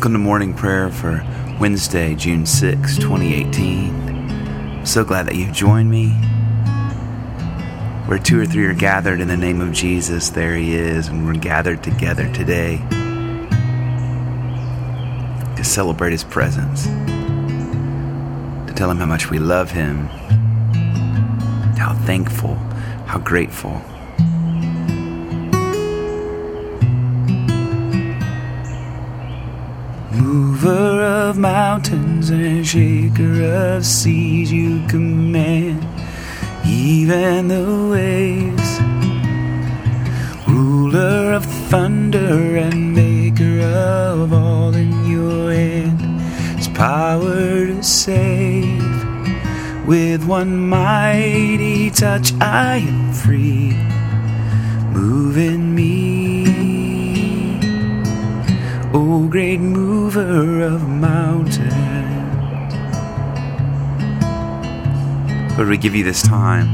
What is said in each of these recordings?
Welcome to morning prayer for Wednesday, June 6, 2018. so glad that you've joined me. Where two or three are gathered in the name of Jesus, there he is, and we're gathered together today to celebrate his presence, to tell him how much we love him, how thankful, how grateful. Mover of mountains and shaker of seas, you command even the waves. Ruler of thunder and maker of all in your hand, His power to save. With one mighty touch, I am free. moving me. Great mover of mountains. Lord, we give you this time.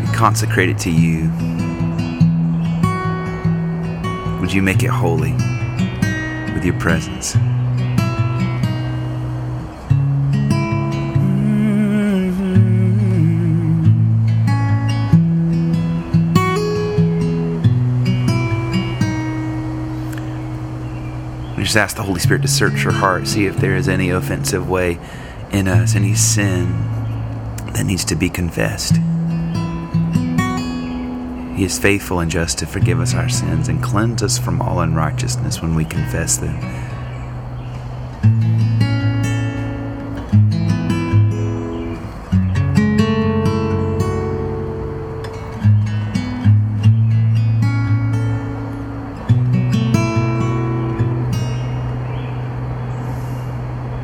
We consecrate it to you. Would you make it holy with your presence? We just ask the Holy Spirit to search your heart, see if there is any offensive way in us, any sin that needs to be confessed. He is faithful and just to forgive us our sins and cleanse us from all unrighteousness when we confess them.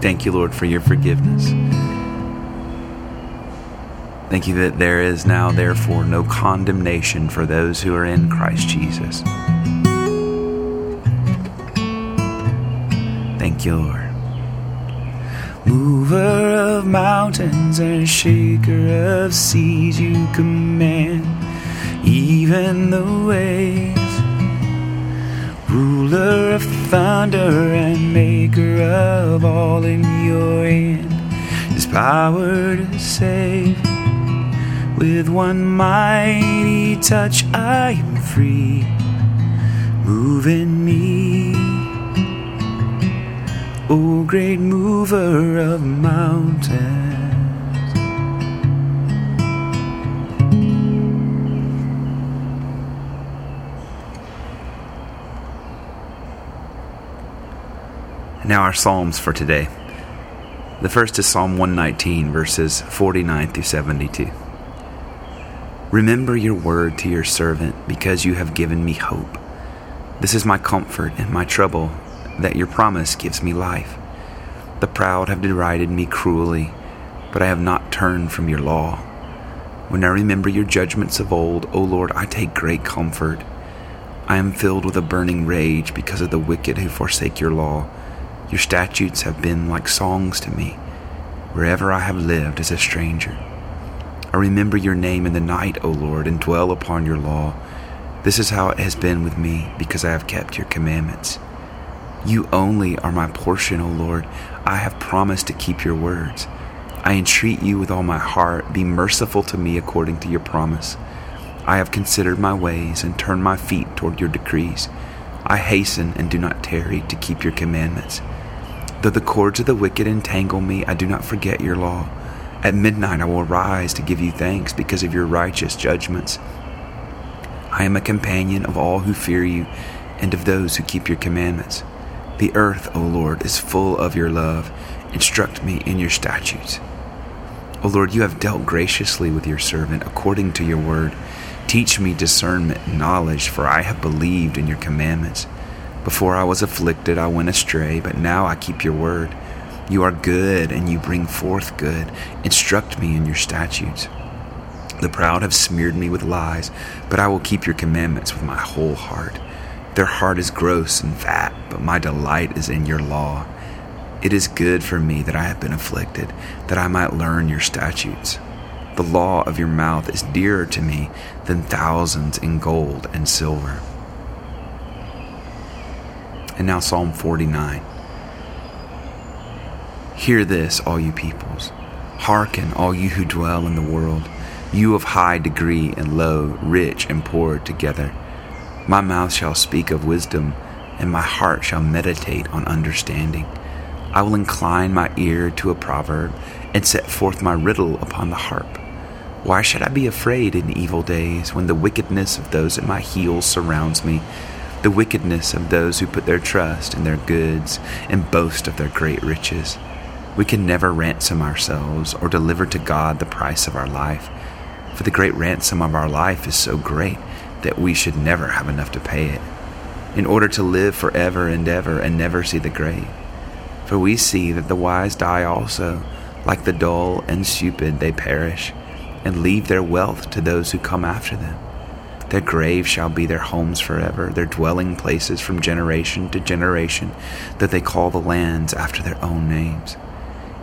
Thank you, Lord, for your forgiveness. Thank you that there is now, therefore, no condemnation for those who are in Christ Jesus. Thank you, Lord. Mover of mountains and shaker of seas, you command even the waves. Ruler of thunder and maker of all in your hand, His power to save. With one mighty touch, I am free. Move in me, O great mover of mountains. Now, our Psalms for today. The first is Psalm 119, verses 49 through 72. Remember your word to your servant, because you have given me hope. This is my comfort in my trouble, that your promise gives me life. The proud have derided me cruelly, but I have not turned from your law. When I remember your judgments of old, O Lord, I take great comfort. I am filled with a burning rage because of the wicked who forsake your law. Your statutes have been like songs to me, wherever I have lived as a stranger. I remember your name in the night, O Lord, and dwell upon your law. This is how it has been with me, because I have kept your commandments. You only are my portion, O Lord. I have promised to keep your words. I entreat you with all my heart, be merciful to me according to your promise. I have considered my ways and turned my feet toward your decrees. I hasten and do not tarry to keep your commandments. Though the cords of the wicked entangle me, I do not forget your law. At midnight I will rise to give you thanks because of your righteous judgments. I am a companion of all who fear you and of those who keep your commandments. The earth, O Lord, is full of your love. Instruct me in your statutes. O Lord, you have dealt graciously with your servant according to your word. Teach me discernment and knowledge, for I have believed in your commandments. Before I was afflicted, I went astray, but now I keep your word. You are good, and you bring forth good. Instruct me in your statutes. The proud have smeared me with lies, but I will keep your commandments with my whole heart. Their heart is gross and fat, but my delight is in your law. It is good for me that I have been afflicted, that I might learn your statutes. The law of your mouth is dearer to me than thousands in gold and silver. And now, Psalm 49. Hear this, all you peoples. Hearken, all you who dwell in the world, you of high degree and low, rich and poor together. My mouth shall speak of wisdom, and my heart shall meditate on understanding. I will incline my ear to a proverb, and set forth my riddle upon the harp. Why should I be afraid in evil days when the wickedness of those at my heels surrounds me? The wickedness of those who put their trust in their goods and boast of their great riches. We can never ransom ourselves or deliver to God the price of our life, for the great ransom of our life is so great that we should never have enough to pay it, in order to live forever and ever and never see the grave. For we see that the wise die also, like the dull and stupid they perish and leave their wealth to those who come after them. Their graves shall be their homes forever, their dwelling places from generation to generation, that they call the lands after their own names.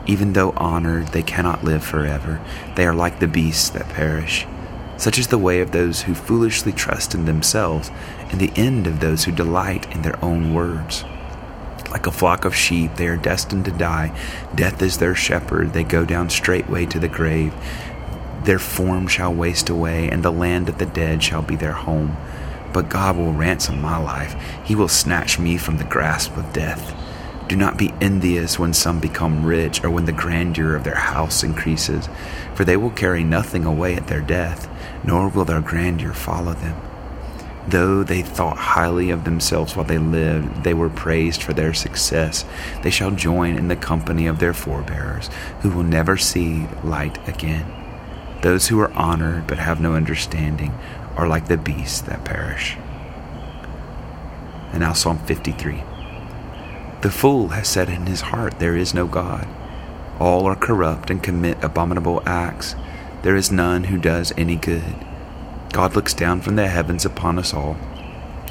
Even though honored, they cannot live forever. They are like the beasts that perish. Such is the way of those who foolishly trust in themselves, and the end of those who delight in their own words. Like a flock of sheep, they are destined to die. Death is their shepherd. They go down straightway to the grave. Their form shall waste away, and the land of the dead shall be their home. But God will ransom my life. He will snatch me from the grasp of death. Do not be envious when some become rich, or when the grandeur of their house increases, for they will carry nothing away at their death, nor will their grandeur follow them. Though they thought highly of themselves while they lived, they were praised for their success. They shall join in the company of their forebears, who will never see light again. Those who are honored but have no understanding are like the beasts that perish. And now, Psalm 53. The fool has said in his heart, There is no God. All are corrupt and commit abominable acts. There is none who does any good. God looks down from the heavens upon us all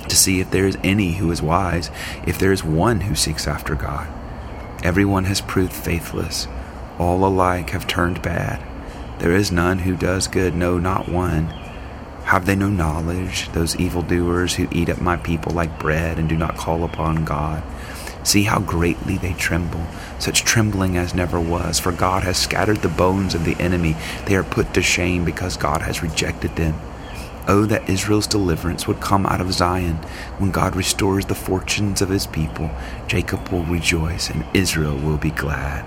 to see if there is any who is wise, if there is one who seeks after God. Everyone has proved faithless. All alike have turned bad. There is none who does good, no, not one. Have they no knowledge, those evildoers who eat up my people like bread and do not call upon God? See how greatly they tremble, such trembling as never was, for God has scattered the bones of the enemy. They are put to shame because God has rejected them. Oh, that Israel's deliverance would come out of Zion. When God restores the fortunes of his people, Jacob will rejoice and Israel will be glad.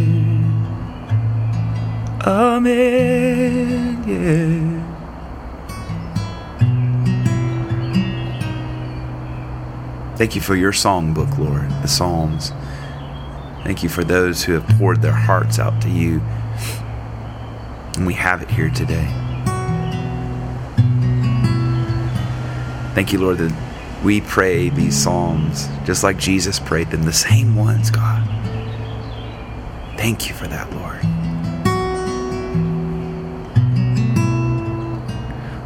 Amen. Yeah. Thank you for your songbook, Lord, the Psalms. Thank you for those who have poured their hearts out to you. And we have it here today. Thank you, Lord, that we pray these Psalms just like Jesus prayed them, the same ones, God. Thank you for that, Lord.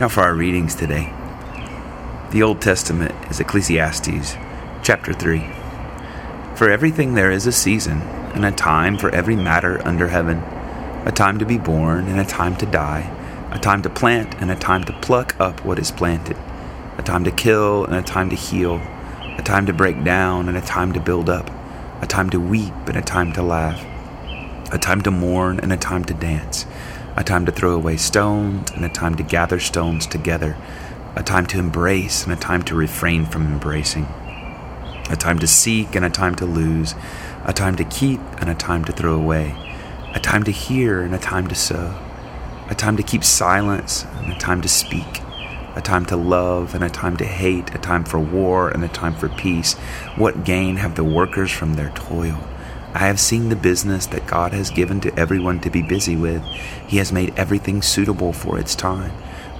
Now, for our readings today, the Old Testament is Ecclesiastes chapter 3. For everything there is a season, and a time for every matter under heaven, a time to be born, and a time to die, a time to plant, and a time to pluck up what is planted, a time to kill, and a time to heal, a time to break down, and a time to build up, a time to weep, and a time to laugh, a time to mourn, and a time to dance a time to throw away stones and a time to gather stones together, a time to embrace and a time to refrain from embracing, a time to seek and a time to lose, a time to keep and a time to throw away, a time to hear and a time to sew, a time to keep silence and a time to speak, a time to love and a time to hate, a time for war and a time for peace. What gain have the workers from their toil? I have seen the business that God has given to everyone to be busy with. He has made everything suitable for its time.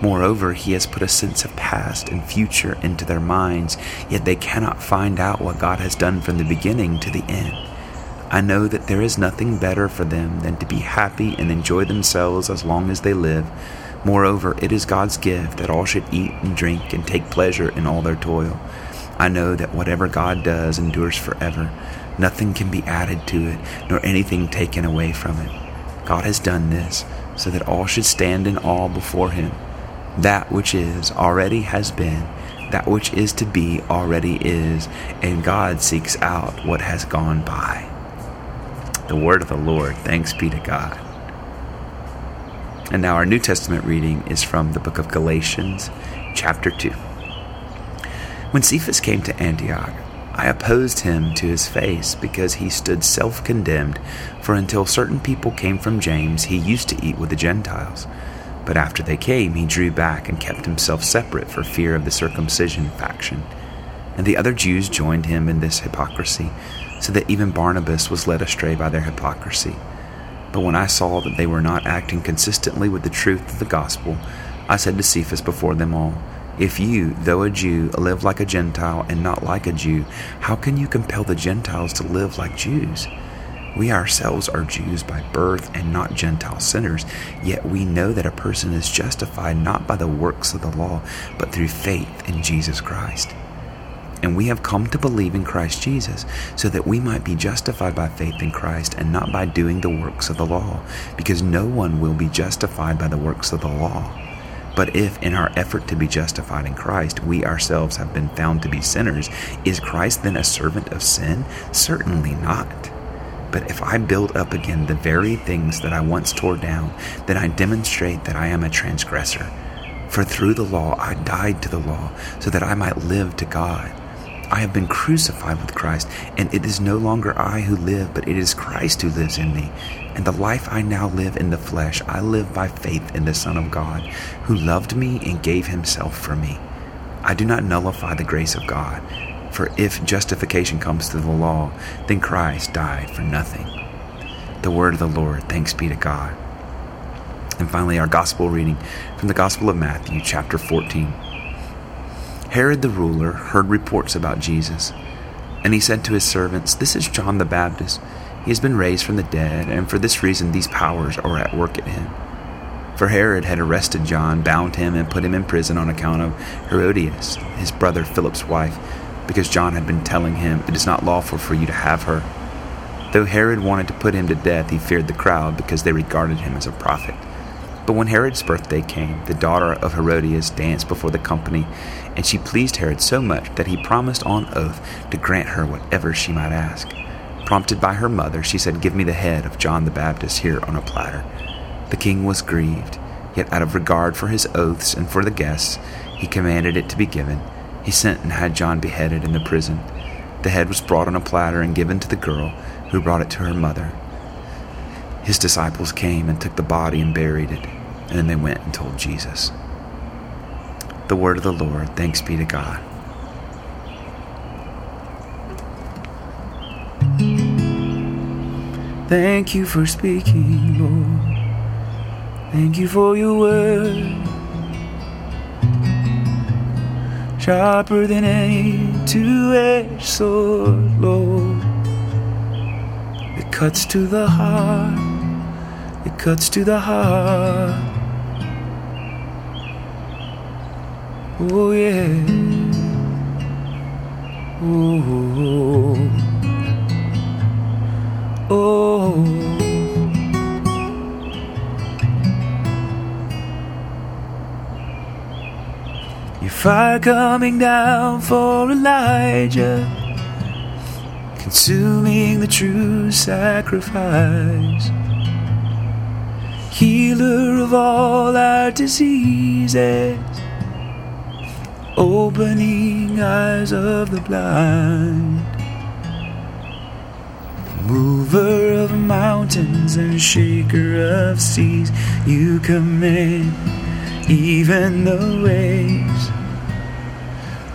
Moreover, He has put a sense of past and future into their minds, yet they cannot find out what God has done from the beginning to the end. I know that there is nothing better for them than to be happy and enjoy themselves as long as they live. Moreover, it is God's gift that all should eat and drink and take pleasure in all their toil. I know that whatever God does endures forever. Nothing can be added to it, nor anything taken away from it. God has done this so that all should stand in awe before Him. That which is already has been, that which is to be already is, and God seeks out what has gone by. The word of the Lord, thanks be to God. And now our New Testament reading is from the book of Galatians, chapter 2. When Cephas came to Antioch, I opposed him to his face because he stood self condemned, for until certain people came from James, he used to eat with the Gentiles. But after they came, he drew back and kept himself separate for fear of the circumcision faction. And the other Jews joined him in this hypocrisy, so that even Barnabas was led astray by their hypocrisy. But when I saw that they were not acting consistently with the truth of the gospel, I said to Cephas before them all, if you, though a Jew, live like a Gentile and not like a Jew, how can you compel the Gentiles to live like Jews? We ourselves are Jews by birth and not Gentile sinners, yet we know that a person is justified not by the works of the law, but through faith in Jesus Christ. And we have come to believe in Christ Jesus, so that we might be justified by faith in Christ and not by doing the works of the law, because no one will be justified by the works of the law. But if, in our effort to be justified in Christ, we ourselves have been found to be sinners, is Christ then a servant of sin? Certainly not. But if I build up again the very things that I once tore down, then I demonstrate that I am a transgressor. For through the law I died to the law, so that I might live to God. I have been crucified with Christ, and it is no longer I who live, but it is Christ who lives in me. And the life I now live in the flesh, I live by faith in the Son of God, who loved me and gave himself for me. I do not nullify the grace of God, for if justification comes through the law, then Christ died for nothing. The word of the Lord, thanks be to God. And finally, our gospel reading from the Gospel of Matthew, chapter 14. Herod the ruler heard reports about Jesus, and he said to his servants, This is John the Baptist. He has been raised from the dead, and for this reason these powers are at work in him. For Herod had arrested John, bound him, and put him in prison on account of Herodias, his brother Philip's wife, because John had been telling him, It is not lawful for you to have her. Though Herod wanted to put him to death, he feared the crowd because they regarded him as a prophet. But when Herod's birthday came, the daughter of Herodias danced before the company, and she pleased Herod so much that he promised on oath to grant her whatever she might ask. Prompted by her mother, she said, Give me the head of John the Baptist here on a platter. The king was grieved, yet out of regard for his oaths and for the guests, he commanded it to be given. He sent and had John beheaded in the prison. The head was brought on a platter and given to the girl, who brought it to her mother. His disciples came and took the body and buried it. And they went and told Jesus. The word of the Lord, thanks be to God. Thank you for speaking, Lord. Thank you for your word. Sharper than any two edged sword, Lord. It cuts to the heart. It cuts to the heart Oh, yeah. Oh, oh. Your fire coming down for Elijah, consuming the true sacrifice, healer of all our diseases opening eyes of the blind, mover of mountains and shaker of seas, you command even the waves,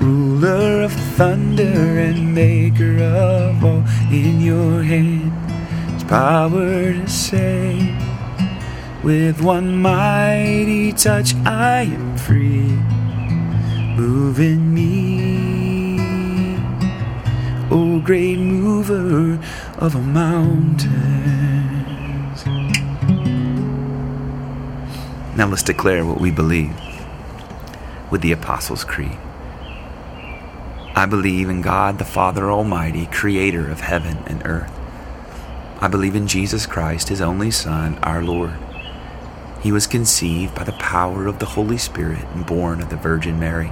ruler of thunder and maker of all in your hand, is power to save. With one mighty touch, I am free move in me, O great mover of mountains. Now let's declare what we believe with the Apostles' Creed. I believe in God the Father Almighty, creator of heaven and earth. I believe in Jesus Christ, his only Son, our Lord. He was conceived by the power of the Holy Spirit and born of the Virgin Mary.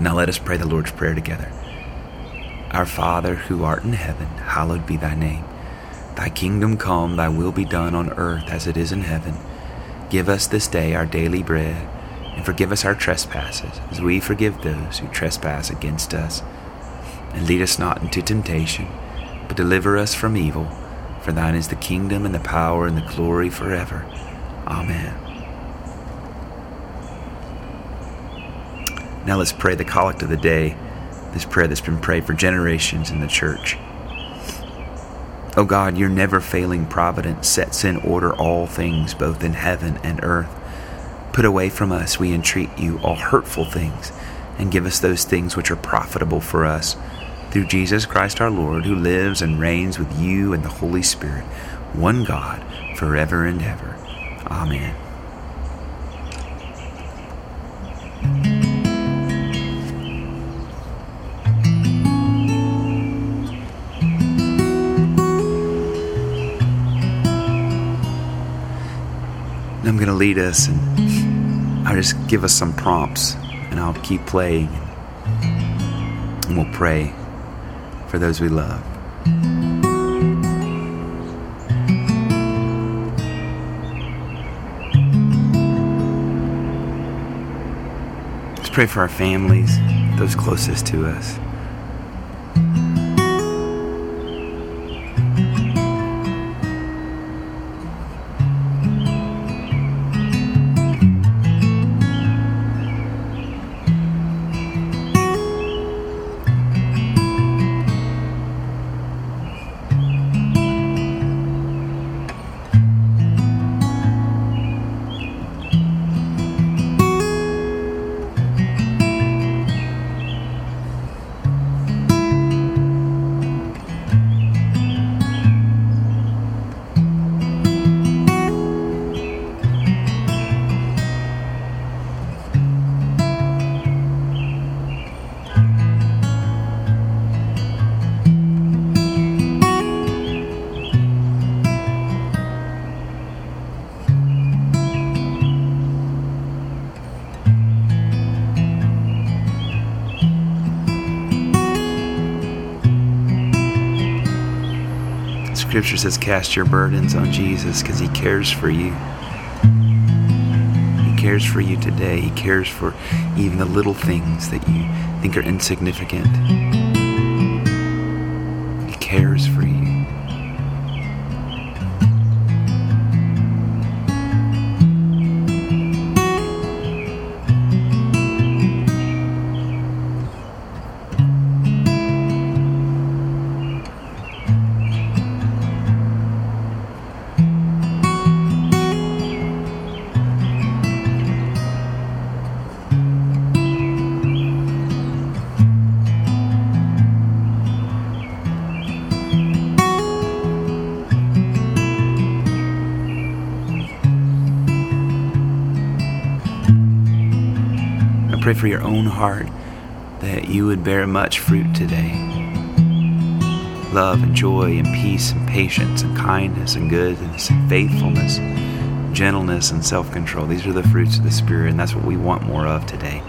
Now let us pray the Lord's Prayer together. Our Father, who art in heaven, hallowed be thy name. Thy kingdom come, thy will be done on earth as it is in heaven. Give us this day our daily bread, and forgive us our trespasses, as we forgive those who trespass against us. And lead us not into temptation, but deliver us from evil. For thine is the kingdom, and the power, and the glory forever. Amen. Now let's pray the collect of the day, this prayer that's been prayed for generations in the church. Oh God, your never failing providence sets in order all things, both in heaven and earth. Put away from us, we entreat you, all hurtful things, and give us those things which are profitable for us. Through Jesus Christ our Lord, who lives and reigns with you and the Holy Spirit, one God, forever and ever. Amen. Lead us and I'll just give us some prompts and I'll keep playing and we'll pray for those we love. Let's pray for our families, those closest to us. Scripture says, Cast your burdens on Jesus because He cares for you. He cares for you today. He cares for even the little things that you think are insignificant. For your own heart that you would bear much fruit today. Love and joy and peace and patience and kindness and goodness and faithfulness, gentleness and self control. These are the fruits of the Spirit, and that's what we want more of today.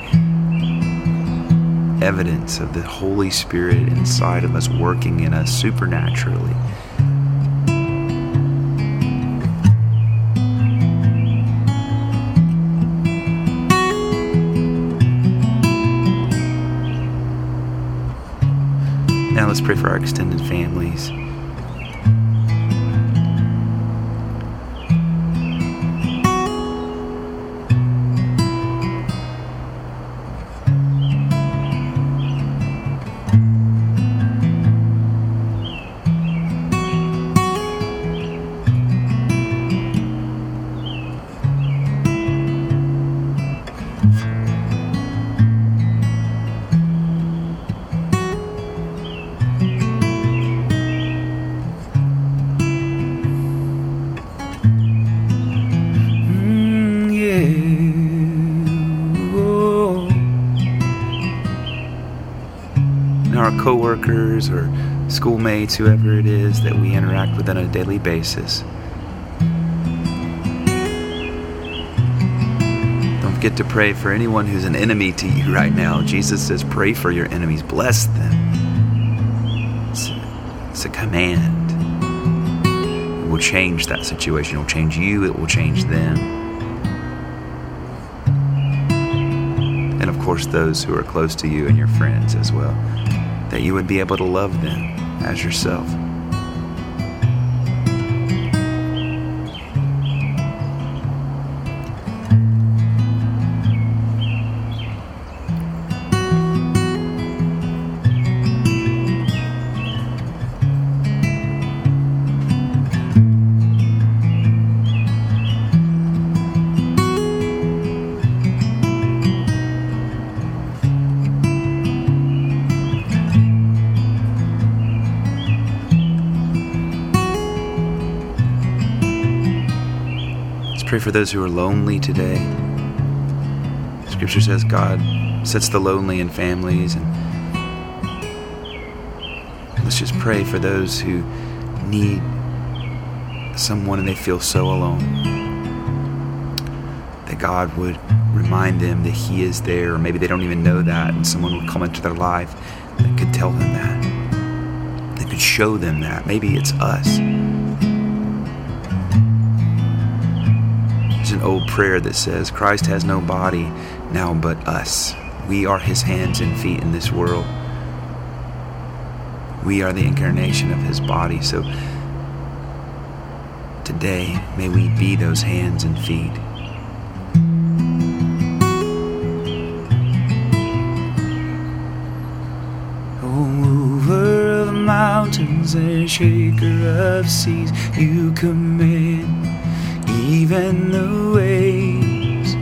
Evidence of the Holy Spirit inside of us working in us supernaturally let's pray for our extended families. Our coworkers or schoolmates, whoever it is that we interact with on a daily basis. Don't forget to pray for anyone who's an enemy to you right now. Jesus says, pray for your enemies, bless them. It's a, it's a command. It will change that situation. It will change you, it will change them. And of course, those who are close to you and your friends as well that you would be able to love them as yourself. Pray for those who are lonely today. Scripture says God sets the lonely in families and let's just pray for those who need someone and they feel so alone. That God would remind them that He is there, or maybe they don't even know that, and someone would come into their life that could tell them that. That could show them that. Maybe it's us. Old prayer that says, Christ has no body now but us. We are his hands and feet in this world. We are the incarnation of his body. So today, may we be those hands and feet. Mountains and shaker of seas, you command even the waves.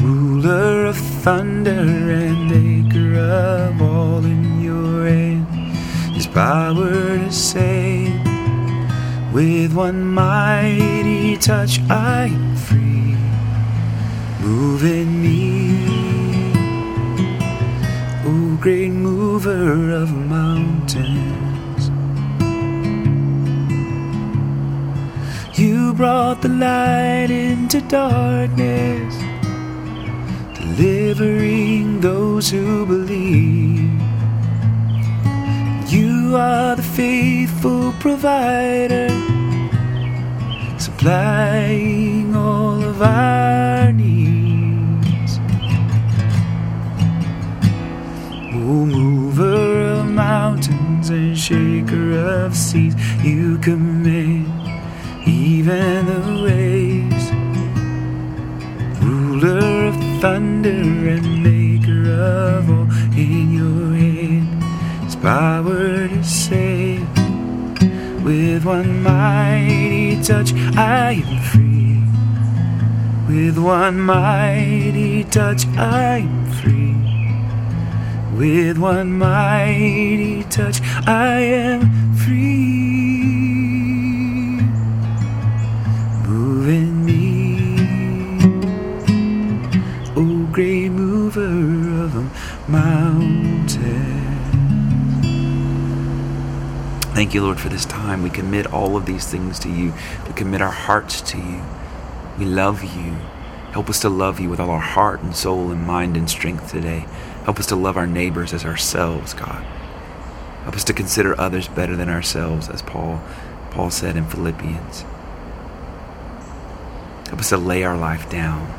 Ruler of thunder and maker of all in your hand, His power to save. With one mighty touch, I am free. Move in me, O great mover of mountains. Brought the light into darkness, delivering those who believe. You are the faithful provider, supplying all of our needs. O mover of mountains and shaker of seas, you command even the waves. Ruler of thunder and maker of all in your hand, His power to save. With one mighty touch, I am free. With one mighty touch, I am free. With one mighty touch, I am free. Great moon. mountain. Thank you, Lord, for this time. We commit all of these things to you. We commit our hearts to you. We love you. Help us to love you with all our heart and soul and mind and strength today. Help us to love our neighbors as ourselves, God. Help us to consider others better than ourselves, as Paul, Paul said in Philippians. Help us to lay our life down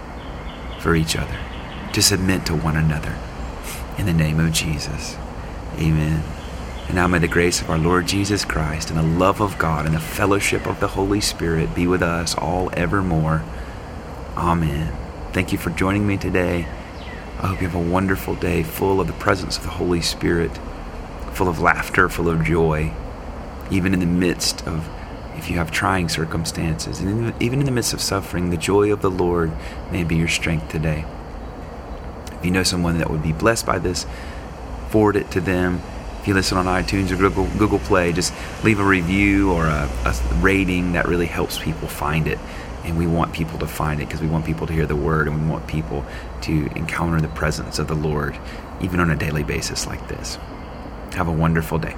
for each other, to submit to one another. In the name of Jesus. Amen. And now may the grace of our Lord Jesus Christ and the love of God and the fellowship of the Holy Spirit be with us all evermore. Amen. Thank you for joining me today. I hope you have a wonderful day full of the presence of the Holy Spirit full of laughter, full of joy, even in the midst of, if you have trying circumstances, and even in the midst of suffering, the joy of the Lord may be your strength today. If you know someone that would be blessed by this, forward it to them. If you listen on iTunes or Google, Google Play, just leave a review or a, a rating that really helps people find it. And we want people to find it because we want people to hear the word and we want people to encounter the presence of the Lord, even on a daily basis like this. Have a wonderful day.